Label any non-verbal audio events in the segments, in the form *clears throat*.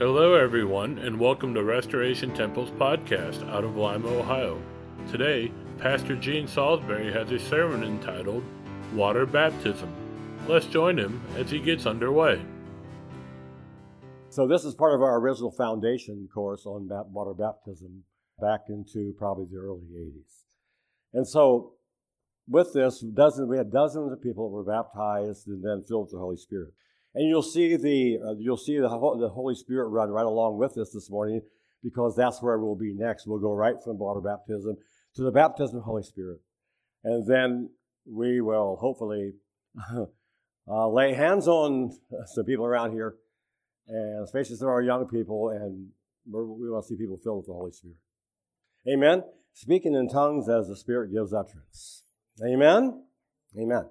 Hello, everyone, and welcome to Restoration Temples podcast out of Lima, Ohio. Today, Pastor Gene Salisbury has a sermon entitled Water Baptism. Let's join him as he gets underway. So, this is part of our original foundation course on water baptism back into probably the early 80s. And so, with this, dozens, we had dozens of people that were baptized and then filled with the Holy Spirit. And you'll see the uh, you'll see the, the Holy Spirit run right along with us this morning because that's where we'll be next. We'll go right from water baptism to the baptism of the Holy Spirit, and then we will hopefully *laughs* uh, lay hands on some people around here, and especially some of our young people, and we want to see people filled with the Holy Spirit. Amen. Speaking in tongues as the Spirit gives utterance. Amen. Amen.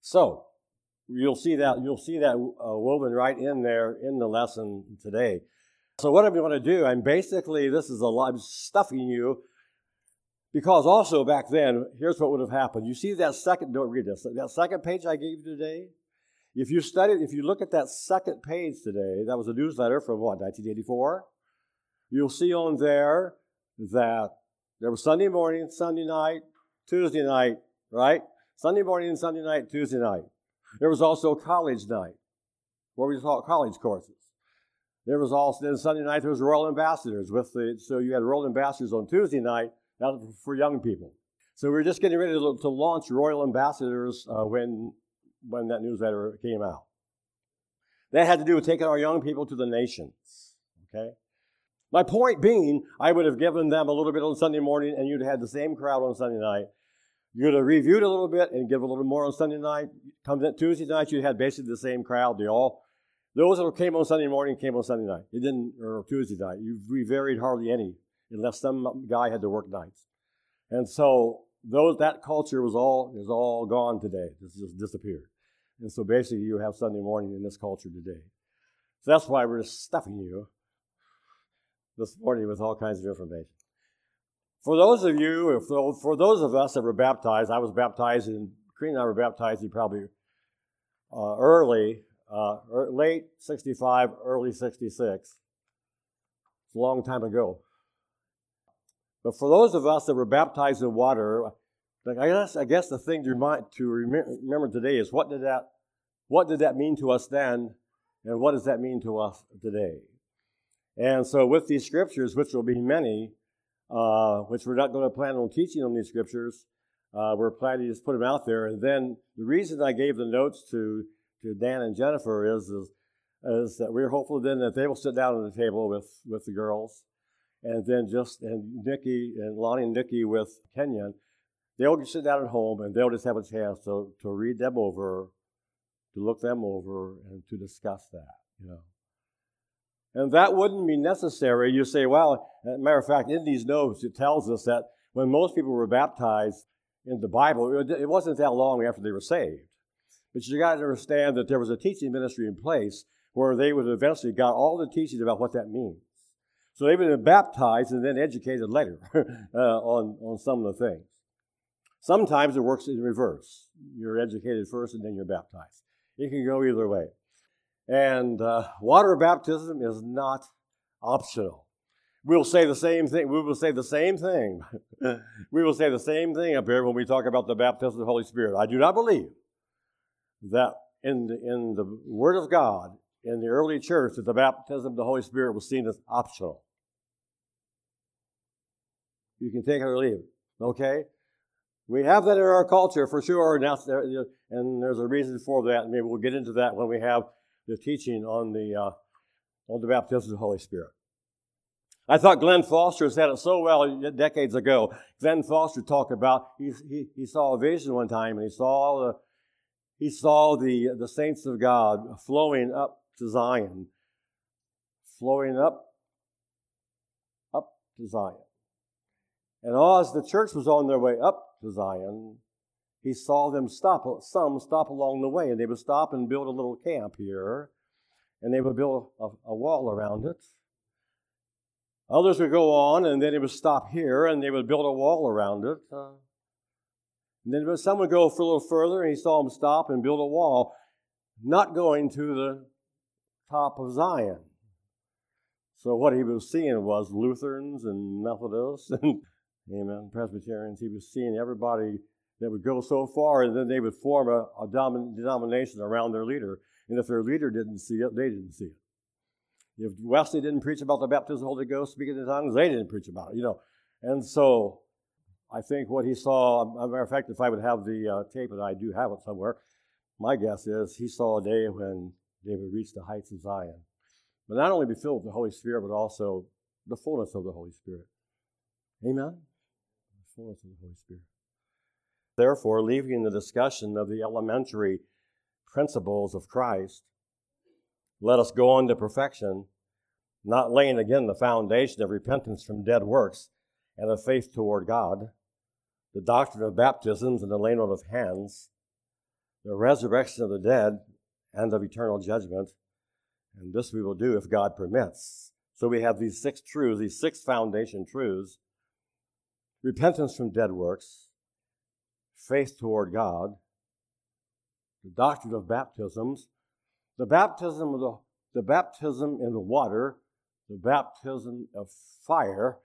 So You'll see that you'll see that uh, woven right in there in the lesson today. So what I'm going to do, I'm basically this is a lot. I'm stuffing you because also back then, here's what would have happened. You see that second. Don't read this. That second page I gave you today. If you study, if you look at that second page today, that was a newsletter from what 1984. You'll see on there that there was Sunday morning, Sunday night, Tuesday night, right? Sunday morning, Sunday night, Tuesday night. There was also college night, where we taught college courses. There was also then Sunday night there was Royal Ambassadors with the so you had Royal Ambassadors on Tuesday night. That for young people. So we were just getting ready to, to launch Royal Ambassadors uh, when when that newsletter came out. That had to do with taking our young people to the nations. Okay. My point being, I would have given them a little bit on Sunday morning, and you'd have had the same crowd on Sunday night. You'd have reviewed a little bit and give a little more on Sunday night. Comes in Tuesday night, you had basically the same crowd. They all, those that came on Sunday morning came on Sunday night. It didn't, or Tuesday night. You varied hardly any, unless some guy had to work nights. And so those that culture was all is all gone today. It's just disappeared. And so basically, you have Sunday morning in this culture today. So that's why we're stuffing you this morning with all kinds of information. For those of you, for those of us that were baptized, I was baptized in, Crean and I were baptized probably uh, early, uh, er, late 65, early 66. It's a long time ago. But for those of us that were baptized in water, I guess, I guess the thing to, remind, to remember today is what did, that, what did that mean to us then, and what does that mean to us today? And so, with these scriptures, which will be many, uh, which we're not going to plan on teaching on these scriptures. Uh, we're planning to just put them out there. And then the reason I gave the notes to, to Dan and Jennifer is, is, is that we're hopeful then that they will sit down at the table with, with the girls. And then just, and Nikki and Lonnie and Nikki with Kenyon, they'll just sit down at home and they'll just have a chance to, to read them over, to look them over, and to discuss that, you know. And that wouldn't be necessary. You say, well, matter of fact, in these notes, it tells us that when most people were baptized in the Bible, it wasn't that long after they were saved. But you got to understand that there was a teaching ministry in place where they would eventually got all the teachings about what that means. So they would have been baptized and then educated later *laughs* uh, on, on some of the things. Sometimes it works in reverse. You're educated first and then you're baptized. It can go either way. And uh, water baptism is not optional. We'll say the same thing. We will say the same thing. *laughs* we will say the same thing up here when we talk about the baptism of the Holy Spirit. I do not believe that in the, in the Word of God, in the early church, that the baptism of the Holy Spirit was seen as optional. You can take it or leave it. Okay? We have that in our culture for sure, and, and there's a reason for that. Maybe we'll get into that when we have the teaching on the, uh, on the baptism of the Holy Spirit. I thought Glenn Foster said it so well decades ago. Glenn Foster talked about he, he, he saw a vision one time and he saw the he saw the the saints of God flowing up to Zion, flowing up up to Zion. And as the church was on their way up to Zion, he saw them stop, some stop along the way, and they would stop and build a little camp here, and they would build a, a wall around it. Others would go on, and then they would stop here, and they would build a wall around it. Uh, and then some would go for a little further, and he saw them stop and build a wall, not going to the top of Zion. So what he was seeing was Lutherans and Methodists and *laughs* Amen. Presbyterians. He was seeing everybody that would go so far, and then they would form a, a denomination around their leader. And if their leader didn't see it, they didn't see it. If Wesley didn't preach about the baptism of the Holy Ghost, speaking in tongues, they didn't preach about it, you know. And so I think what he saw, as a matter of fact, if I would have the uh, tape, and I do have it somewhere, my guess is he saw a day when they would reach the heights of Zion. But not only be filled with the Holy Spirit, but also the fullness of the Holy Spirit. Amen? The fullness of the Holy Spirit. Therefore, leaving the discussion of the elementary principles of Christ, let us go on to perfection, not laying again the foundation of repentance from dead works and of faith toward God, the doctrine of baptisms and the laying on of hands, the resurrection of the dead and of eternal judgment. And this we will do if God permits. So we have these six truths, these six foundation truths repentance from dead works, faith toward God, the doctrine of baptisms, the baptism of the, the baptism in the water, the baptism of fire.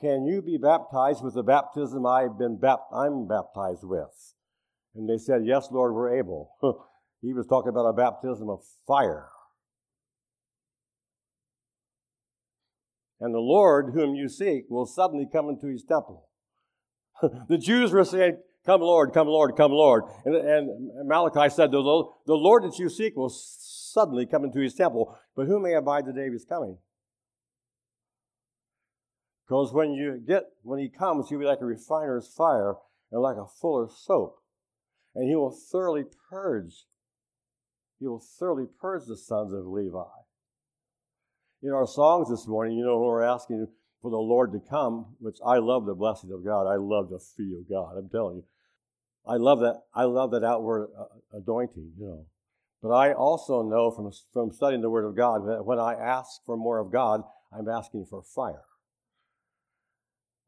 Can you be baptized with the baptism I've been bap- I'm baptized with? And they said, Yes, Lord, we're able. *laughs* he was talking about a baptism of fire. And the Lord whom you seek will suddenly come into his temple. *laughs* the Jews were saying, Come, Lord, come, Lord, come, Lord. And, and Malachi said, the, the Lord that you seek will suddenly come into his temple, but who may abide the day of his coming? Because when you get, when he comes, he'll be like a refiner's fire and like a fuller's soap. And he will thoroughly purge, he will thoroughly purge the sons of Levi. In our songs this morning, you know, we're asking for the Lord to come, which I love the blessing of God. I love to feel God. I'm telling you. I love that. I love that outward uh, anointing, you know. But I also know from, from studying the Word of God that when I ask for more of God, I'm asking for fire.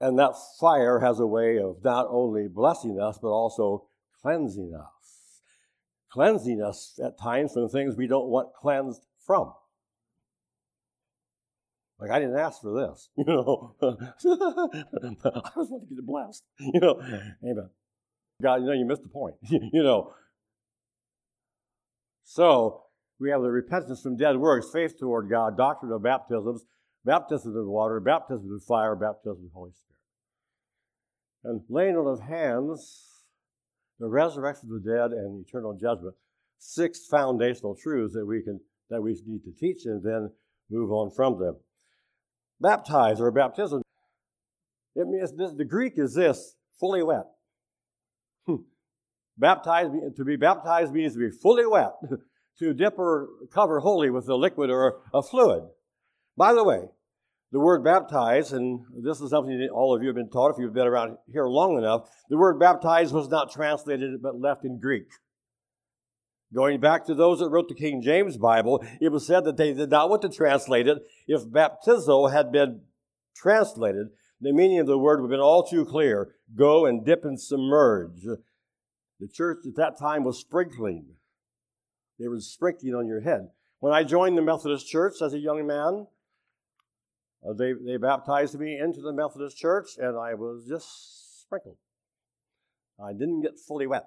And that fire has a way of not only blessing us, but also cleansing us. Cleansing us at times from things we don't want cleansed from. Like, I didn't ask for this, *laughs* you know. *laughs* I just want to get blessed, *laughs* you know. Amen. God, you know, you missed the point, you know. So, we have the repentance from dead works, faith toward God, doctrine of baptisms, baptism in water, baptism in fire, baptism in the Holy Spirit. And laying on of hands, the resurrection of the dead, and eternal judgment. Six foundational truths that we can that we need to teach and then move on from them baptize or baptism. It means this, the Greek is this fully wet. Hmm. Baptized, to be baptized means to be fully wet, *laughs* to dip or cover wholly with a liquid or a fluid. By the way, the word baptize, and this is something that all of you have been taught if you've been around here long enough, the word baptize was not translated but left in Greek. Going back to those that wrote the King James Bible, it was said that they did not want to translate it. If baptizo had been translated, the meaning of the word would have been all too clear. Go and dip and submerge. The church at that time was sprinkling. They were sprinkling on your head. When I joined the Methodist Church as a young man, uh, they, they baptized me into the Methodist Church, and I was just sprinkled. I didn't get fully wet.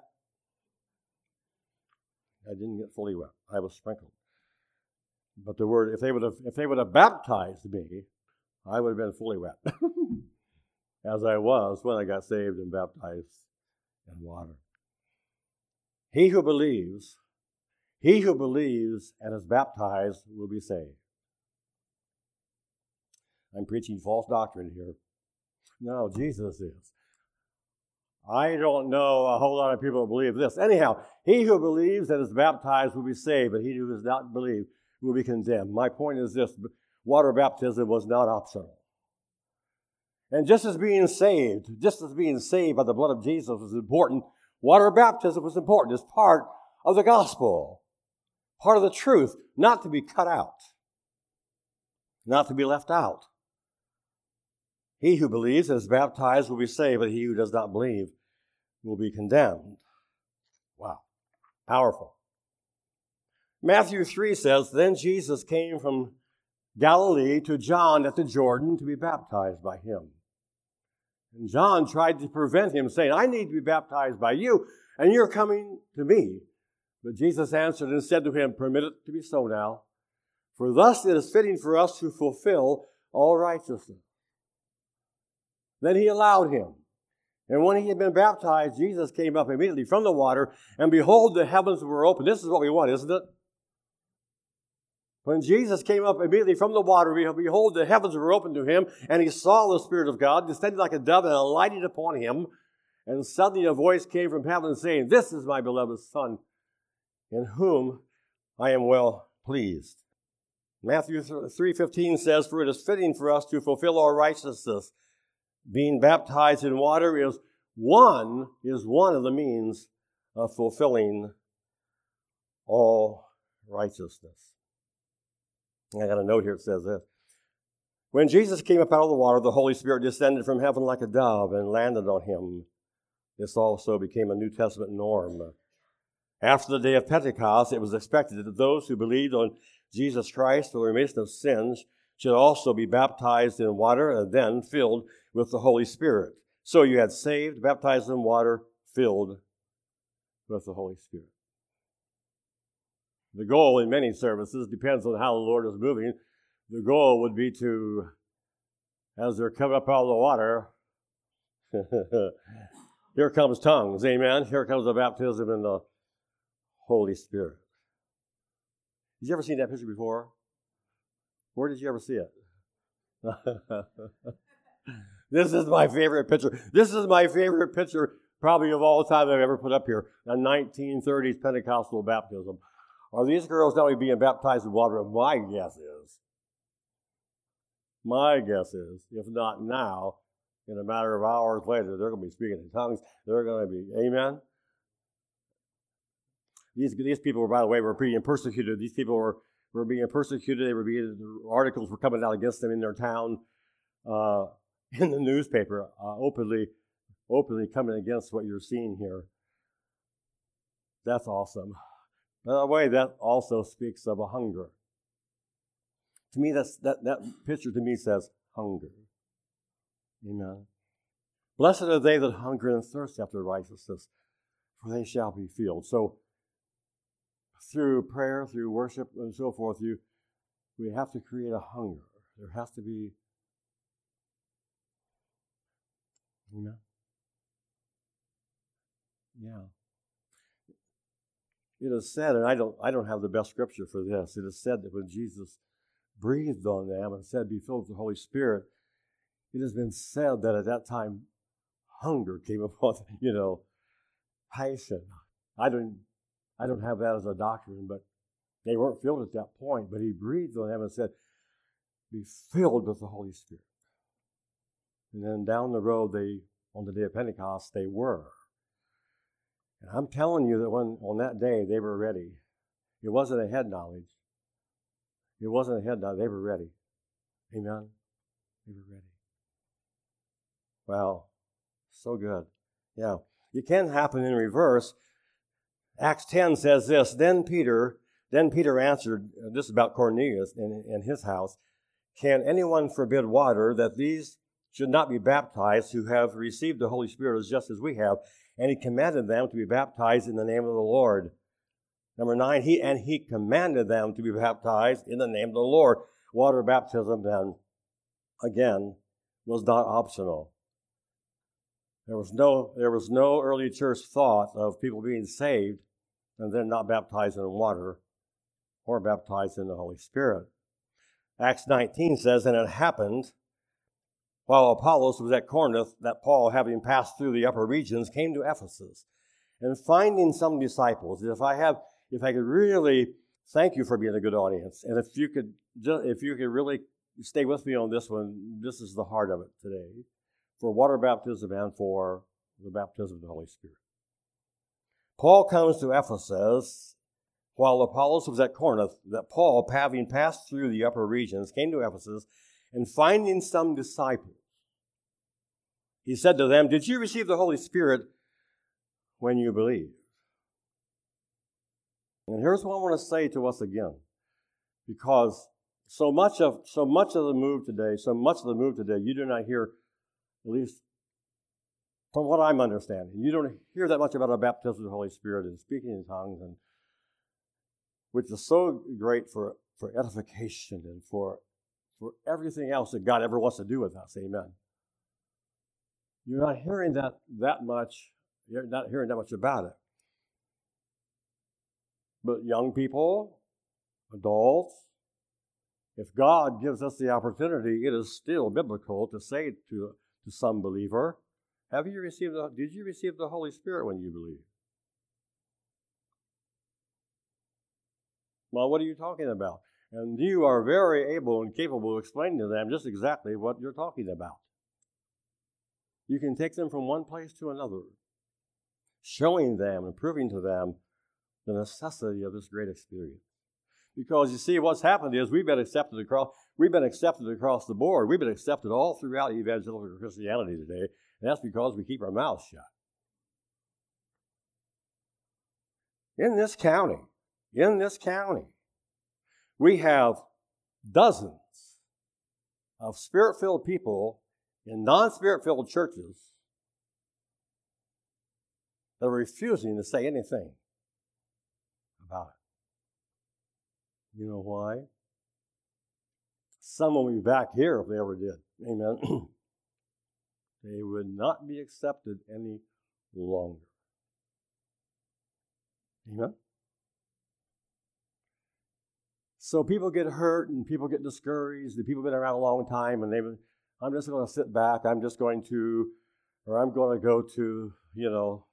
I didn't get fully wet. I was sprinkled. But the word, if they would have, if they would have baptized me, I would have been fully wet, *laughs* as I was when I got saved and baptized in water. He who believes, he who believes and is baptized will be saved. I'm preaching false doctrine here. No, Jesus is. I don't know a whole lot of people believe this. Anyhow, he who believes and is baptized will be saved, but he who does not believe will be condemned. My point is this water baptism was not optional. And just as being saved, just as being saved by the blood of Jesus was important, water baptism was important. It's part of the gospel, part of the truth, not to be cut out, not to be left out. He who believes and is baptized will be saved, but he who does not believe will be condemned. Wow. Powerful. Matthew 3 says, Then Jesus came from Galilee to John at the Jordan to be baptized by him. And John tried to prevent him, saying, I need to be baptized by you, and you're coming to me. But Jesus answered and said to him, Permit it to be so now, for thus it is fitting for us to fulfill all righteousness. Then he allowed him. And when he had been baptized, Jesus came up immediately from the water, and behold, the heavens were open. This is what we want, isn't it? When Jesus came up immediately from the water, behold, the heavens were opened to him, and he saw the Spirit of God descending like a dove and alighting upon him. And suddenly a voice came from heaven saying, This is my beloved Son, in whom I am well pleased. Matthew 3.15 says, For it is fitting for us to fulfill our righteousness. Being baptized in water is one, is one of the means of fulfilling all righteousness. I got a note here that says this. When Jesus came up out of the water, the Holy Spirit descended from heaven like a dove and landed on him. This also became a New Testament norm. After the day of Pentecost, it was expected that those who believed on Jesus Christ for the remission of sins should also be baptized in water and then filled with the Holy Spirit. So you had saved, baptized in water, filled with the Holy Spirit. The goal in many services depends on how the Lord is moving. The goal would be to, as they're coming up out of the water, *laughs* here comes tongues, amen. Here comes the baptism in the Holy Spirit. Did you ever see that picture before? Where did you ever see it? *laughs* this is my favorite picture. This is my favorite picture, probably of all time I've ever put up here. A 1930s Pentecostal baptism. Are these girls not only being baptized in water? My guess is. My guess is, if not now, in a matter of hours later, they're going to be speaking in tongues. They're going to be, amen? These, these people by the way, were being persecuted. These people were, were being persecuted. They were being, articles were coming out against them in their town, uh, *laughs* in the newspaper, uh, openly, openly coming against what you're seeing here. That's awesome. By the way, that also speaks of a hunger. To me, that's, that, that picture to me says hunger. Amen. Blessed are they that hunger and thirst after righteousness, for they shall be filled. So, through prayer, through worship, and so forth, you, we have to create a hunger. There has to be. you know, Yeah. It is said, and I don't, I don't have the best scripture for this. It is said that when Jesus breathed on them and said, "Be filled with the Holy Spirit," it has been said that at that time, hunger came *laughs* upon you know, passion. I don't, I don't have that as a doctrine, but they weren't filled at that point. But he breathed on them and said, "Be filled with the Holy Spirit." And then down the road, they on the day of Pentecost, they were. And I'm telling you that when on that day they were ready. It wasn't a head knowledge. It wasn't a head knowledge. They were ready. Amen. They were ready. Well, so good. Yeah. It can happen in reverse. Acts 10 says this, then Peter, then Peter answered, uh, this is about Cornelius in, in his house, can anyone forbid water that these should not be baptized who have received the Holy Spirit as just as we have? and he commanded them to be baptized in the name of the Lord. Number nine, he and he commanded them to be baptized in the name of the Lord. Water baptism then, again, was not optional. There was no there was no early church thought of people being saved and then not baptized in water or baptized in the Holy Spirit. Acts 19 says, and it happened while Apollos was at Corinth, that Paul, having passed through the upper regions, came to Ephesus. And finding some disciples, if I have, if I could really thank you for being a good audience, and if you could, if you could really stay with me on this one, this is the heart of it today, for water baptism and for the baptism of the Holy Spirit. Paul comes to Ephesus while Apollos was at Corinth, that Paul, having passed through the upper regions, came to Ephesus and finding some disciples, he said to them, Did you receive the Holy Spirit when you believed? And here's what I want to say to us again, because So much of so much of the move today, so much of the move today, you do not hear, at least from what I'm understanding, you don't hear that much about a baptism of the Holy Spirit and speaking in tongues, and which is so great for, for edification and for for everything else that God ever wants to do with us. Amen. You're not hearing that that much. You're not hearing that much about it. But young people, adults, if God gives us the opportunity, it is still biblical to say to, to some believer, have you received the, did you receive the Holy Spirit when you believe? Well, what are you talking about? And you are very able and capable of explaining to them just exactly what you're talking about. You can take them from one place to another, showing them and proving to them the necessity of this great experience. Because you see, what's happened is we've been accepted across we've been accepted across the board. We've been accepted all throughout evangelical Christianity today, and that's because we keep our mouths shut. In this county, in this county, we have dozens of spirit filled people in non spirit filled churches that are refusing to say anything about it. You know why? Some will be back here if they ever did. Amen. *clears throat* they would not be accepted any longer. Amen. So people get hurt and people get discouraged. The people have been around a long time and they've been, I'm just going to sit back. I'm just going to, or I'm going to go to, you know,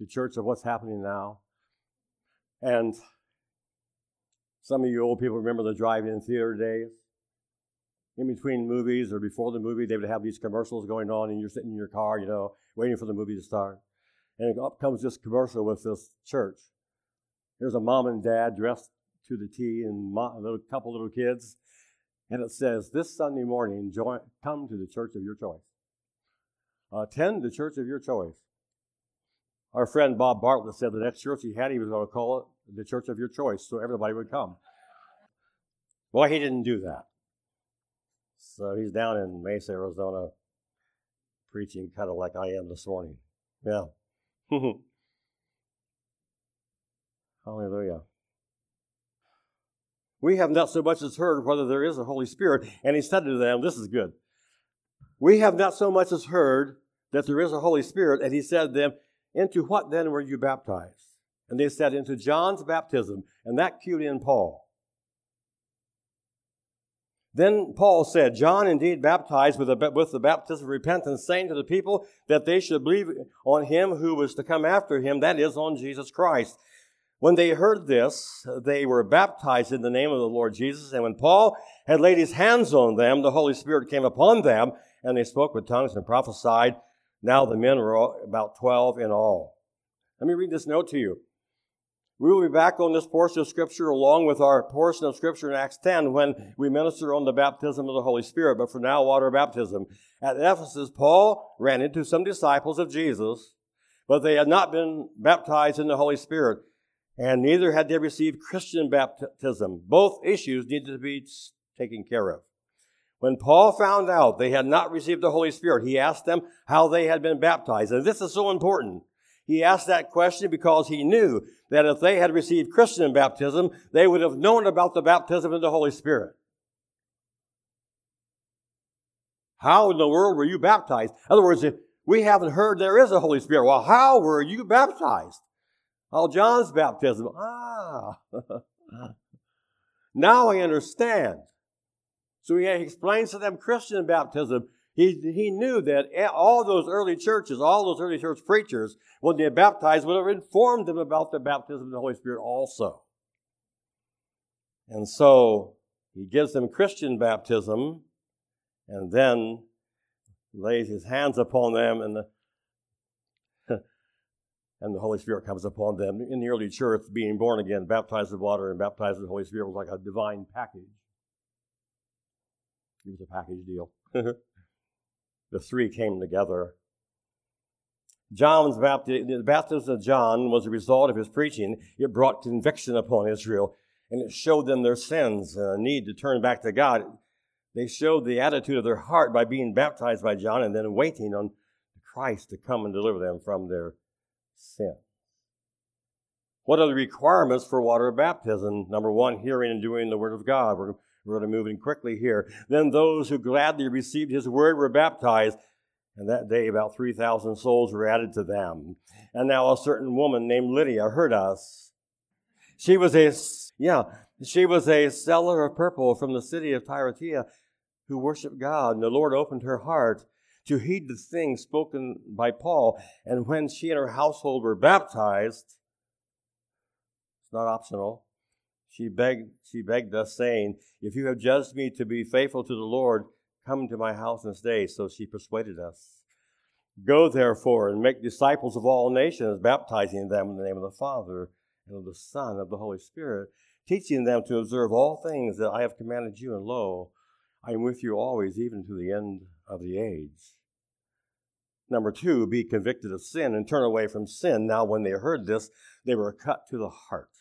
the church of what's happening now. And some of you old people remember the drive-in theater days. In between movies or before the movie, they would have these commercials going on, and you're sitting in your car, you know, waiting for the movie to start. And up comes this commercial with this church. There's a mom and dad dressed to the T and a little couple little kids. And it says, This Sunday morning, join, come to the church of your choice. attend the church of your choice. Our friend Bob Bartlett said the next church he had, he was going to call it the church of your choice, so everybody would come. Well, he didn't do that. So he's down in Mesa, Arizona, preaching kind of like I am this morning. Yeah. *laughs* Hallelujah we have not so much as heard whether there is a Holy Spirit. And he said to them, This is good. We have not so much as heard that there is a Holy Spirit. And he said to them, Into what then were you baptized? And they said, Into John's baptism. And that cued in Paul. Then Paul said, John indeed baptized with the, with the baptism of repentance, saying to the people that they should believe on him who was to come after him, that is, on Jesus Christ. When they heard this, they were baptized in the name of the Lord Jesus. And when Paul had laid his hands on them, the Holy Spirit came upon them, and they spoke with tongues and prophesied. Now the men were about 12 in all. Let me read this note to you. We will be back on this portion of Scripture along with our portion of Scripture in Acts 10 when we minister on the baptism of the Holy Spirit. But for now, water baptism. At Ephesus, Paul ran into some disciples of Jesus, but they had not been baptized in the Holy Spirit and neither had they received Christian baptism. Both issues needed to be taken care of. When Paul found out they had not received the Holy Spirit, he asked them how they had been baptized. And this is so important. He asked that question because he knew that if they had received Christian baptism, they would have known about the baptism of the Holy Spirit. How in the world were you baptized? In other words, if we haven't heard there is a Holy Spirit, well, how were you baptized? Oh, John's baptism. Ah. *laughs* now I understand. So he explains to them Christian baptism. He, he knew that all those early churches, all those early church preachers, when they baptized, would have informed them about the baptism of the Holy Spirit also. And so he gives them Christian baptism and then lays his hands upon them and the *laughs* and the Holy Spirit comes upon them. In the early church, being born again, baptized with water and baptized with the Holy Spirit was like a divine package. It was a package deal. *laughs* the three came together. John's baptism, the baptism of John was a result of his preaching. It brought conviction upon Israel. and it showed them their sins and a need to turn back to God. They showed the attitude of their heart by being baptized by John and then waiting on Christ to come and deliver them from their sin. What are the requirements for water baptism? Number one, hearing and doing the Word of God. We're, we're going to move in quickly here. Then those who gladly received His Word were baptized, and that day about 3,000 souls were added to them. And now a certain woman named Lydia heard us. She was a, yeah, she was a seller of purple from the city of Thyatira who worshiped God, and the Lord opened her heart to heed the things spoken by Paul. And when she and her household were baptized, it's not optional, she begged, she begged us, saying, If you have judged me to be faithful to the Lord, come to my house and stay. So she persuaded us. Go therefore and make disciples of all nations, baptizing them in the name of the Father and of the Son and of the Holy Spirit, teaching them to observe all things that I have commanded you. And lo, I am with you always, even to the end of the age. Number two, be convicted of sin and turn away from sin. Now, when they heard this, they were cut to the heart.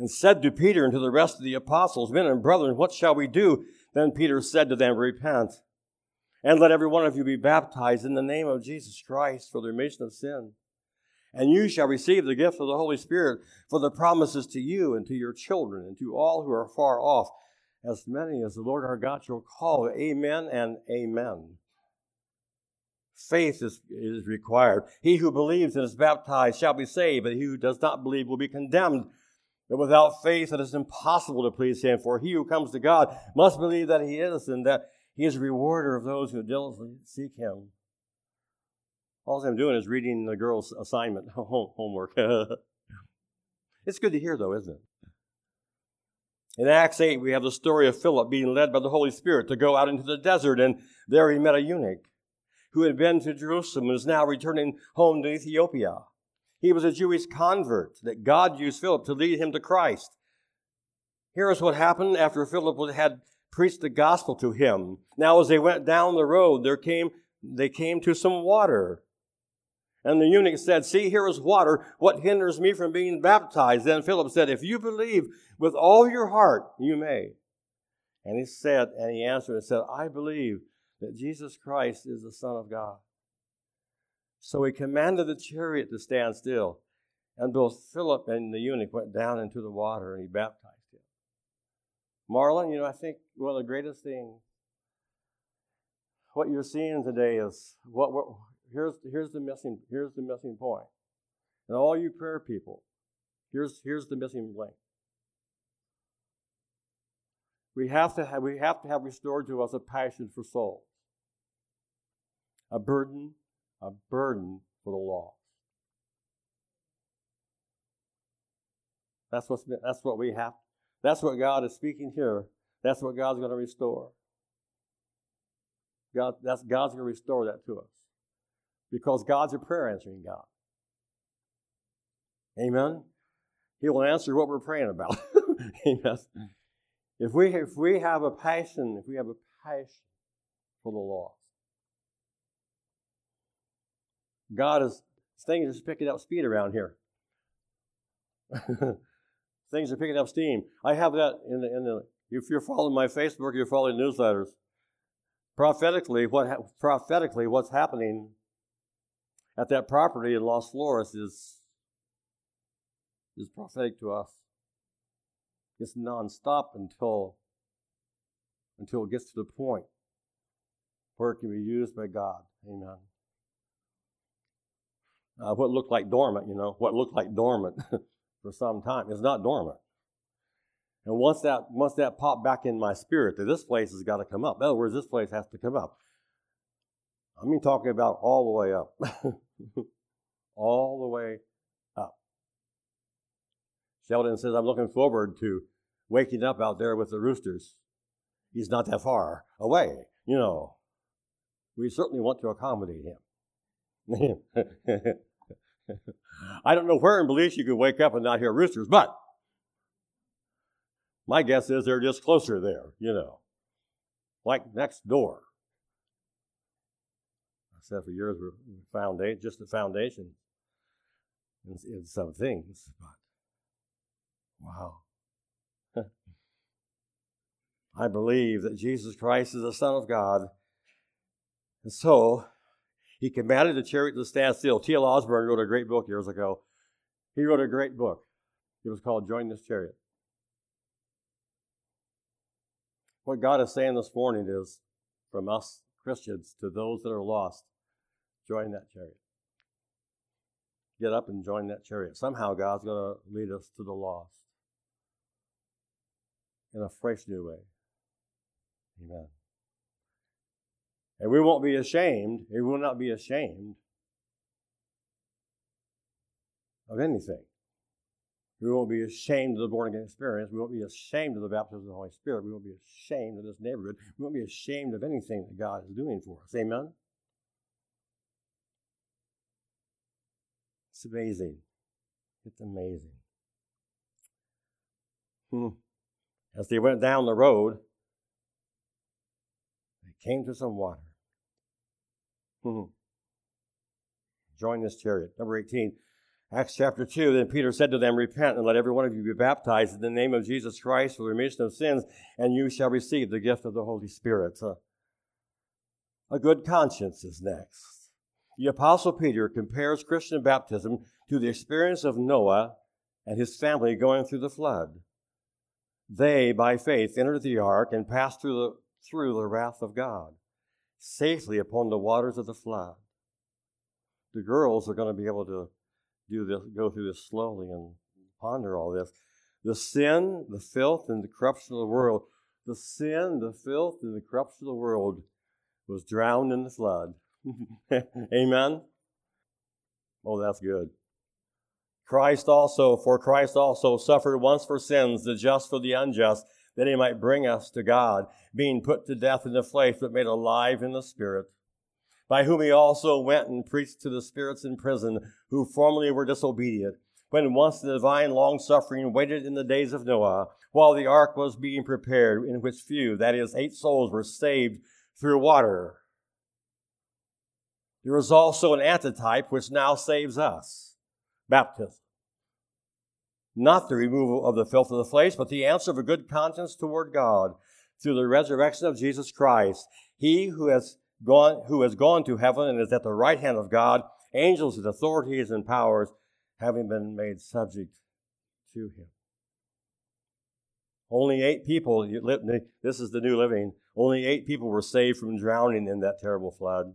And said to Peter and to the rest of the apostles, Men and brethren, what shall we do? Then Peter said to them, Repent, and let every one of you be baptized in the name of Jesus Christ for the remission of sin. And you shall receive the gift of the Holy Spirit, for the promises to you and to your children and to all who are far off as many as the Lord our God shall call. Amen and amen. Faith is, is required. He who believes and is baptized shall be saved, but he who does not believe will be condemned. But without faith it is impossible to please him, for he who comes to God must believe that he is, and that he is a rewarder of those who diligently seek him. All I'm doing is reading the girl's assignment, *laughs* homework. *laughs* it's good to hear, though, isn't it? In Acts 8, we have the story of Philip being led by the Holy Spirit to go out into the desert, and there he met a eunuch who had been to Jerusalem and is now returning home to Ethiopia. He was a Jewish convert that God used Philip to lead him to Christ. Here is what happened after Philip had preached the gospel to him. Now, as they went down the road, there came, they came to some water. And the eunuch said, See, here is water. What hinders me from being baptized? Then Philip said, If you believe with all your heart, you may. And he said, and he answered and said, I believe that Jesus Christ is the Son of God. So he commanded the chariot to stand still. And both Philip and the eunuch went down into the water and he baptized him. Marlon, you know, I think one of the greatest things, what you're seeing today is what, what here's, here's, the missing, here's the missing point. And all you prayer people, here's, here's the missing link. We have, to have, we have to have restored to us a passion for souls, a burden, a burden for the lost. That's, what's, that's what we have. That's what God is speaking here. That's what God's going to restore. God, that's, God's going to restore that to us because God's a prayer answering God. Amen. He will answer what we're praying about. *laughs* Amen. If we if we have a passion, if we have a passion for the lost, God is things are picking up speed around here. *laughs* things are picking up steam. I have that in the, in the if you're following my Facebook, you're following newsletters. Prophetically, what prophetically what's happening at that property in Los Flores is, is prophetic to us. It's nonstop until, until it gets to the point where it can be used by God. Amen. Uh, what looked like dormant, you know, what looked like dormant *laughs* for some time is not dormant. And once that once that popped back in my spirit that this place has got to come up. In other words, this place has to come up. I mean talking about all the way up. *laughs* all the way up. Sheldon says, I'm looking forward to waking up out there with the roosters. He's not that far away, you know. We certainly want to accommodate him. *laughs* I don't know where in Belize you could wake up and not hear roosters, but my guess is they're just closer there, you know, like next door I said for years, we're foundation, just the foundation in, in some things. But Wow. *laughs* I believe that Jesus Christ is the Son of God. And so, he commanded the chariot to stand still. T.L. Osborn wrote a great book years ago. He wrote a great book. It was called Join This Chariot. What God is saying this morning is from us Christians to those that are lost, join that chariot. Get up and join that chariot. Somehow God's going to lead us to the lost in a fresh new way. Amen. And we won't be ashamed, we will not be ashamed of anything. We won't be ashamed of the born again experience. We won't be ashamed of the baptism of the Holy Spirit. We won't be ashamed of this neighborhood. We won't be ashamed of anything that God is doing for us. Amen? It's amazing. It's amazing. Hmm. As they went down the road, they came to some water. Hmm. Join this chariot. Number 18. Acts chapter 2, then Peter said to them, Repent and let every one of you be baptized in the name of Jesus Christ for the remission of sins, and you shall receive the gift of the Holy Spirit. Uh, a good conscience is next. The Apostle Peter compares Christian baptism to the experience of Noah and his family going through the flood. They, by faith, entered the ark and passed through the, through the wrath of God, safely upon the waters of the flood. The girls are going to be able to do this, go through this slowly and ponder all this. The sin, the filth, and the corruption of the world. The sin, the filth, and the corruption of the world was drowned in the flood. *laughs* Amen? Oh, that's good. Christ also, for Christ also suffered once for sins, the just for the unjust, that he might bring us to God, being put to death in the flesh, but made alive in the spirit by whom he also went and preached to the spirits in prison who formerly were disobedient, when once the divine long suffering waited in the days of Noah, while the ark was being prepared, in which few, that is, eight souls, were saved through water. There is also an antitype which now saves us baptism. Not the removal of the filth of the flesh, but the answer of a good conscience toward God through the resurrection of Jesus Christ. He who has gone, who has gone to heaven and is at the right hand of God, angels and authorities and powers having been made subject to him. Only eight people, this is the new living, only eight people were saved from drowning in that terrible flood.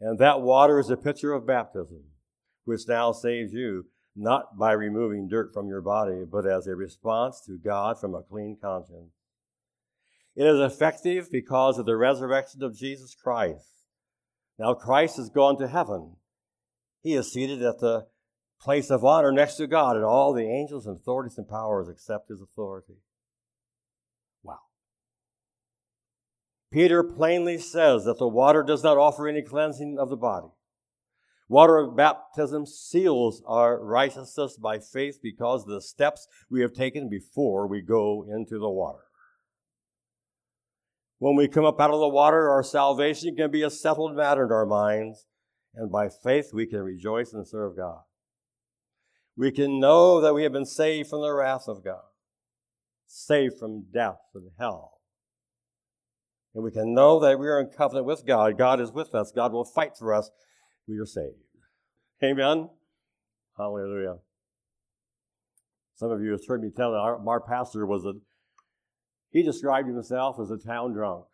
And that water is a picture of baptism, which now saves you, not by removing dirt from your body, but as a response to God from a clean conscience. It is effective because of the resurrection of Jesus Christ. Now, Christ has gone to heaven. He is seated at the place of honor next to God, and all the angels and authorities and powers accept his authority. Wow. Peter plainly says that the water does not offer any cleansing of the body. Water of baptism seals our righteousness by faith because of the steps we have taken before we go into the water. When we come up out of the water, our salvation can be a settled matter in our minds, and by faith we can rejoice and serve God. We can know that we have been saved from the wrath of God, saved from death and hell. And we can know that we are in covenant with God. God is with us. God will fight for us. We are saved. Amen. Hallelujah. Some of you have heard me tell that our, our pastor was a he described himself as a town drunk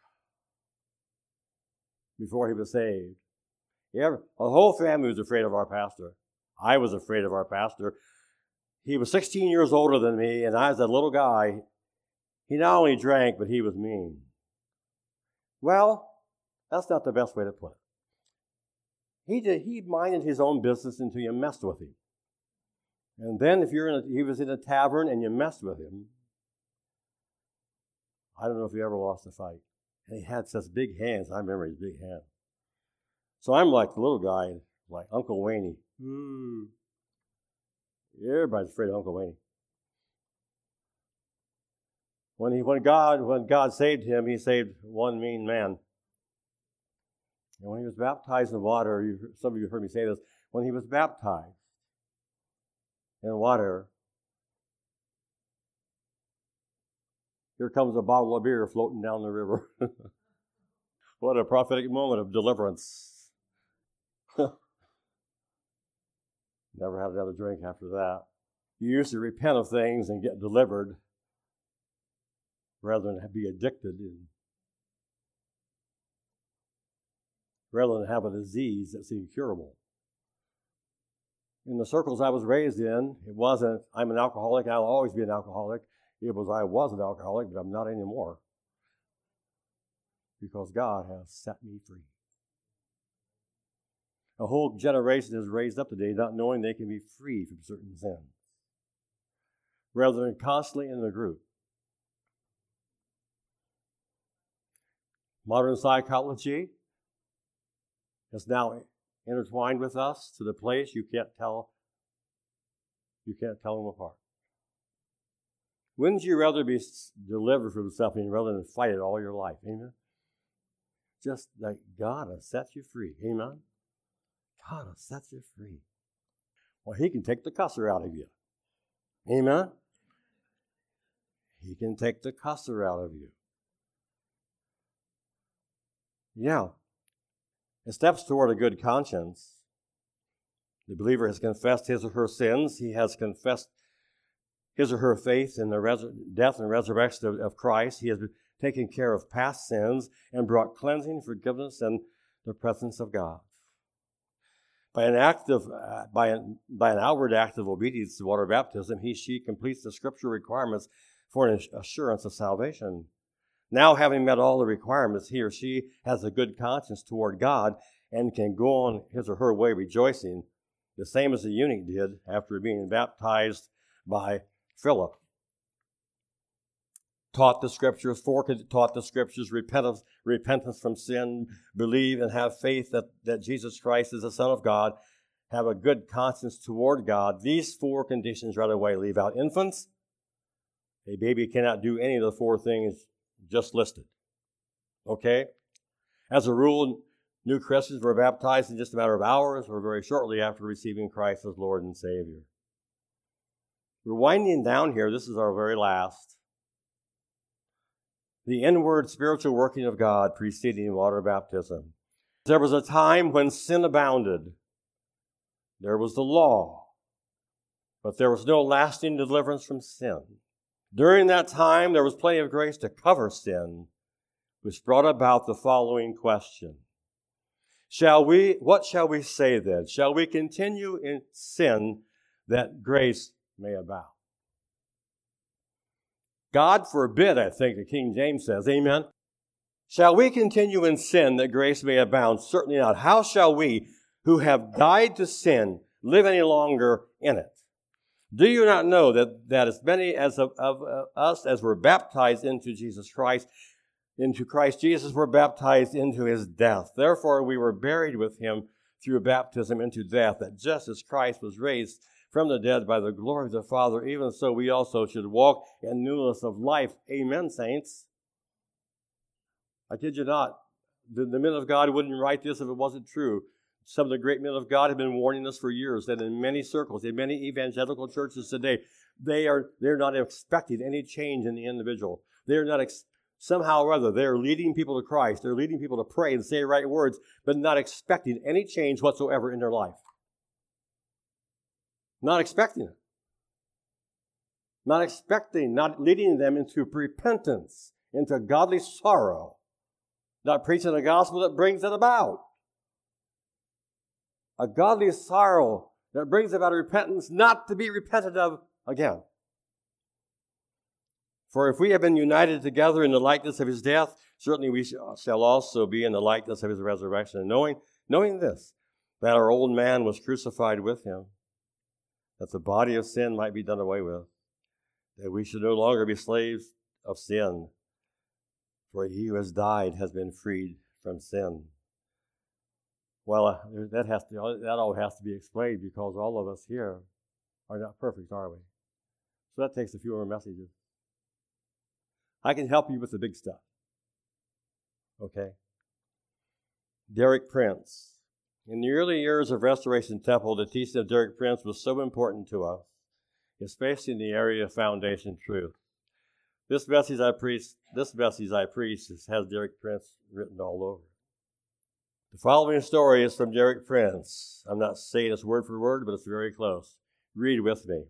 before he was saved. Yeah, the whole family was afraid of our pastor. I was afraid of our pastor. He was 16 years older than me, and I was a little guy. He not only drank, but he was mean. Well, that's not the best way to put it. He did, he minded his own business until you messed with him. And then if you're in a, he was in a tavern and you messed with him, I don't know if he ever lost a fight. And he had such big hands. I remember his big hands. So I'm like the little guy, like Uncle Wayne. Mm. Everybody's afraid of Uncle Wayne. When he, when God, when God saved him, He saved one mean man. And when he was baptized in water, you, some of you heard me say this. When he was baptized in water, here comes a bottle of beer floating down the river. *laughs* what a prophetic moment of deliverance. *laughs* Never had another drink after that. You used to repent of things and get delivered rather than be addicted and rather than have a disease that's incurable. In the circles I was raised in, it wasn't, I'm an alcoholic, I'll always be an alcoholic. It was, I was an alcoholic, but I'm not anymore. Because God has set me free. A whole generation is raised up today not knowing they can be free from certain sins, rather than constantly in the group. Modern psychology is now intertwined with us to the place you can't tell you can't tell them apart. Wouldn't you rather be delivered from something rather than fight it all your life? Amen. Just that God has set you free. Amen. God will set you free. Well, He can take the cusser out of you. Amen. He can take the cusser out of you. Yeah. It steps toward a good conscience. The believer has confessed his or her sins. He has confessed his or her faith in the death and resurrection of, of Christ. He has taken care of past sins and brought cleansing, forgiveness, and the presence of God. By an act of, uh, by, an, by an outward act of obedience to water baptism, he, she completes the scripture requirements for an assurance of salvation. Now, having met all the requirements, he or she has a good conscience toward God and can go on his or her way rejoicing, the same as the eunuch did after being baptized by Philip taught the scriptures, taught the scriptures, repentance, repentance from sin, believe and have faith that, that Jesus Christ is the Son of God, have a good conscience toward God. These four conditions right away leave out infants. A baby cannot do any of the four things just listed. Okay? As a rule, new Christians were baptized in just a matter of hours or very shortly after receiving Christ as Lord and Savior. We're winding down here. This is our very last the inward spiritual working of God preceding water baptism. There was a time when sin abounded. There was the law, but there was no lasting deliverance from sin. During that time, there was plenty of grace to cover sin, which brought about the following question. Shall we, what shall we say then? Shall we continue in sin that grace may abound? God forbid, I think the King James says. Amen. Shall we continue in sin that grace may abound? Certainly not. How shall we, who have died to sin, live any longer in it? Do you not know that, that as many as of, of uh, us as were baptized into Jesus Christ, into Christ Jesus, were baptized into his death? Therefore, we were buried with him through baptism into death, that just as Christ was raised from the dead by the glory of the Father, even so we also should walk in newness of life. Amen, saints. I kid you not. The, the men of God wouldn't write this if it wasn't true. Some of the great men of God have been warning us for years that in many circles, in many evangelical churches today, they are they're not expecting any change in the individual. They're not ex- somehow or other they're leading people to Christ. They're leading people to pray and say right words, but not expecting any change whatsoever in their life. Not expecting it. Not expecting, not leading them into repentance, into godly sorrow. Not preaching the gospel that brings it about. A godly sorrow that brings about repentance not to be repented of again. For if we have been united together in the likeness of his death, certainly we shall also be in the likeness of his resurrection. And knowing, knowing this, that our old man was crucified with him, that the body of sin might be done away with, that we should no longer be slaves of sin, for he who has died has been freed from sin. Well, uh, that has to that all has to be explained because all of us here are not perfect, are we? So that takes a few more messages. I can help you with the big stuff. Okay. Derek Prince in the early years of Restoration Temple, the teaching of Derek Prince was so important to us, especially in the area of foundation truth. This message I preach, this message I preach has Derek Prince written all over. The following story is from Derek Prince. I'm not saying it's word for word, but it's very close. Read with me.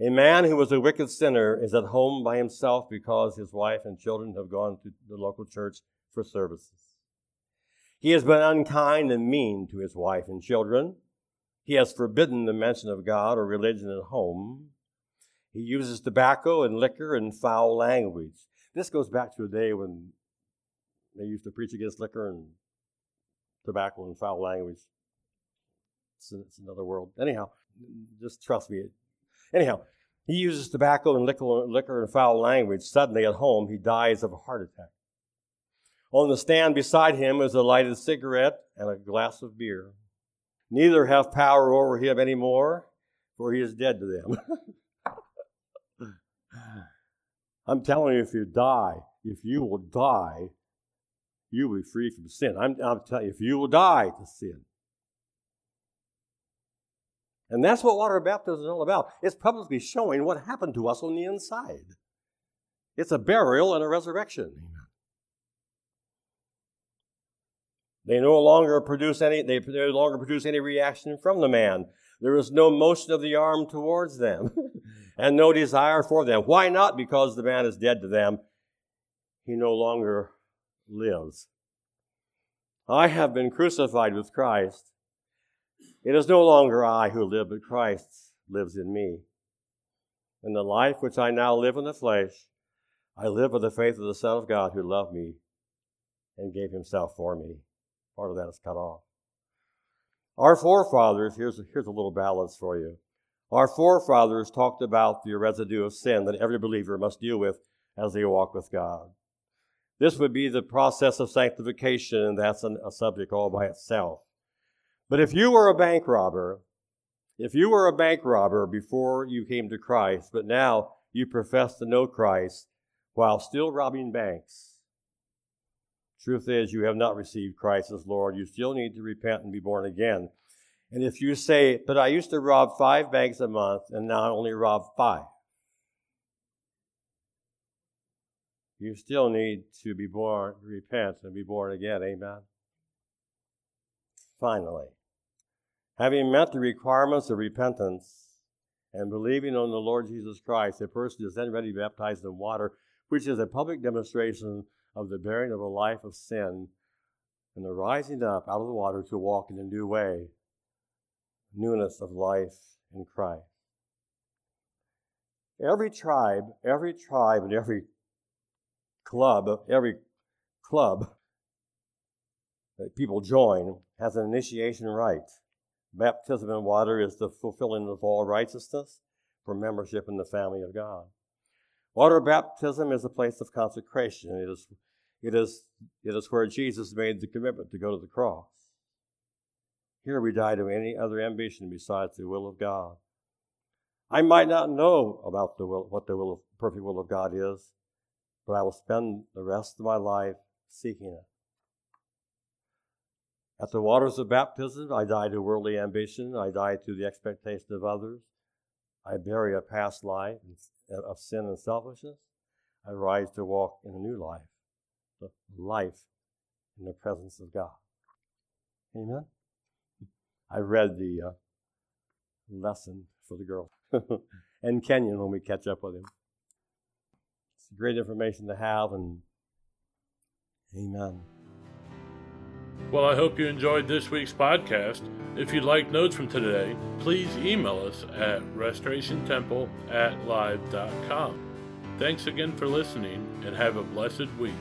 A man who was a wicked sinner is at home by himself because his wife and children have gone to the local church for services. He has been unkind and mean to his wife and children. He has forbidden the mention of God or religion at home. He uses tobacco and liquor and foul language. This goes back to a day when they used to preach against liquor and tobacco and foul language. It's, it's another world. Anyhow, just trust me. Anyhow, he uses tobacco and liquor, liquor and foul language. Suddenly at home, he dies of a heart attack. On the stand beside him is a lighted cigarette and a glass of beer. Neither have power over him any more, for he is dead to them. *laughs* I'm telling you, if you die, if you will die, you will be free from sin. I'm, I'm telling you, if you will die to sin. And that's what water baptism is all about. It's publicly showing what happened to us on the inside. It's a burial and a resurrection. They no longer produce any, they no longer produce any reaction from the man. There is no motion of the arm towards them *laughs* and no desire for them. Why not? Because the man is dead to them. He no longer lives. I have been crucified with Christ. It is no longer I who live, but Christ lives in me. In the life which I now live in the flesh, I live by the faith of the Son of God who loved me and gave himself for me. Part of that is cut off. Our forefathers, here's a, here's a little balance for you. Our forefathers talked about the residue of sin that every believer must deal with as they walk with God. This would be the process of sanctification, and that's an, a subject all by itself. But if you were a bank robber, if you were a bank robber before you came to Christ, but now you profess to know Christ while still robbing banks, Truth is, you have not received Christ as Lord. You still need to repent and be born again. And if you say, but I used to rob five banks a month and now I only rob five, you still need to be born, repent, and be born again. Amen. Finally, having met the requirements of repentance and believing on the Lord Jesus Christ, a person is then ready to be baptized in water, which is a public demonstration of the bearing of a life of sin and the rising up out of the water to walk in a new way, newness of life in Christ. Every tribe, every tribe, and every club, every club that people join has an initiation rite. Baptism in water is the fulfilling of all righteousness for membership in the family of God. Water baptism is a place of consecration. It is it is, it is where Jesus made the commitment to go to the cross. Here we die to any other ambition besides the will of God. I might not know about the will, what the will of, perfect will of God is, but I will spend the rest of my life seeking it. At the waters of baptism, I die to worldly ambition. I die to the expectation of others. I bury a past life of sin and selfishness. I rise to walk in a new life the life in the presence of God. Amen. I read the uh, lesson for the girl *laughs* and Kenyon when we catch up with him. Great information to have, and Amen. Well, I hope you enjoyed this week's podcast. If you'd like notes from today, please email us at restorationtemple at live.com. Thanks again for listening and have a blessed week.